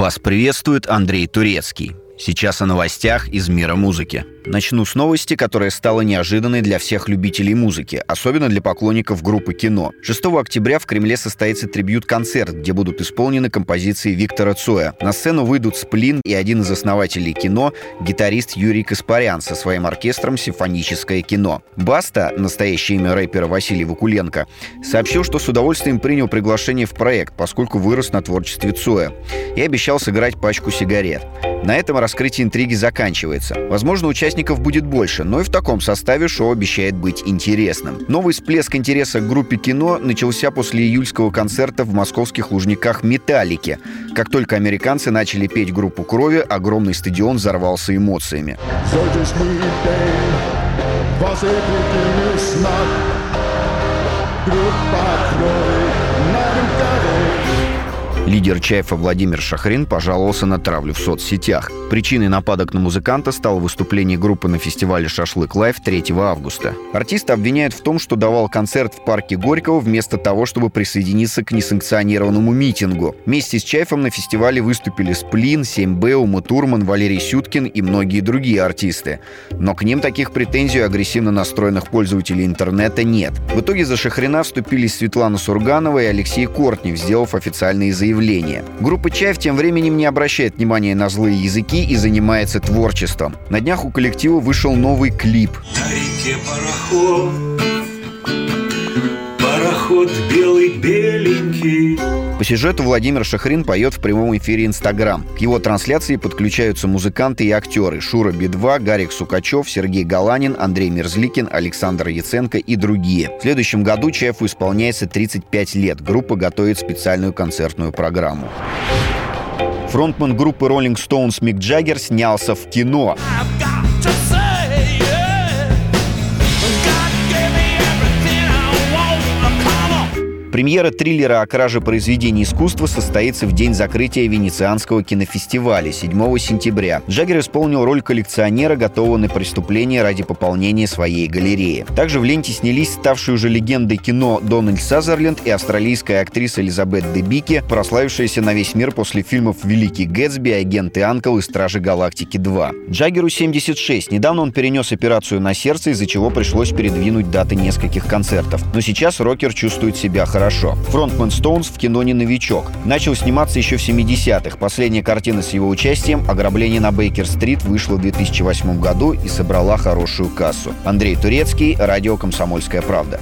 Вас приветствует Андрей Турецкий. Сейчас о новостях из мира музыки. Начну с новости, которая стала неожиданной для всех любителей музыки, особенно для поклонников группы «Кино». 6 октября в Кремле состоится трибют-концерт, где будут исполнены композиции Виктора Цоя. На сцену выйдут Сплин и один из основателей «Кино» — гитарист Юрий Каспарян со своим оркестром «Симфоническое кино». Баста, настоящее имя рэпера Василий Вакуленко, сообщил, что с удовольствием принял приглашение в проект, поскольку вырос на творчестве Цоя, и обещал сыграть пачку сигарет. На этом раскрытие интриги заканчивается. Возможно, участников будет больше, но и в таком составе шоу обещает быть интересным. Новый всплеск интереса к группе кино начался после июльского концерта в московских лужниках «Металлики». Как только американцы начали петь группу крови, огромный стадион взорвался эмоциями. Группа крови Лидер Чайфа Владимир Шахрин пожаловался на травлю в соцсетях. Причиной нападок на музыканта стало выступление группы на фестивале «Шашлык Лайв» 3 августа. Артиста обвиняют в том, что давал концерт в парке Горького вместо того, чтобы присоединиться к несанкционированному митингу. Вместе с Чайфом на фестивале выступили Сплин, 7Б, Ума Турман, Валерий Сюткин и многие другие артисты. Но к ним таких претензий у агрессивно настроенных пользователей интернета нет. В итоге за Шахрина вступились Светлана Сурганова и Алексей Кортнев, сделав официальные заявления. Группа Чайф тем временем не обращает внимания на злые языки и занимается творчеством. На днях у коллектива вышел новый клип. На реке пароход, пароход белый беленький. По сюжету Владимир Шахрин поет в прямом эфире Инстаграм. К его трансляции подключаются музыканты и актеры Шура Би-2, Гарик Сукачев, Сергей Галанин, Андрей Мерзликин, Александр Яценко и другие. В следующем году ЧФ исполняется 35 лет. Группа готовит специальную концертную программу. Фронтмен группы Rolling Stones Мик Джаггер снялся в кино. Премьера триллера о краже произведений искусства состоится в день закрытия Венецианского кинофестиваля 7 сентября. Джаггер исполнил роль коллекционера, готового на преступление ради пополнения своей галереи. Также в ленте снялись ставшие уже легендой кино Дональд Сазерленд и австралийская актриса Элизабет Дебики, прославившаяся на весь мир после фильмов «Великий Гэтсби», «Агенты Анкл» и «Стражи Галактики 2». Джаггеру 76. Недавно он перенес операцию на сердце, из-за чего пришлось передвинуть даты нескольких концертов. Но сейчас рокер чувствует себя хорошо хорошо. Фронтмен Стоунс в кино не новичок. Начал сниматься еще в 70-х. Последняя картина с его участием «Ограбление на Бейкер-стрит» вышла в 2008 году и собрала хорошую кассу. Андрей Турецкий, радио «Комсомольская правда».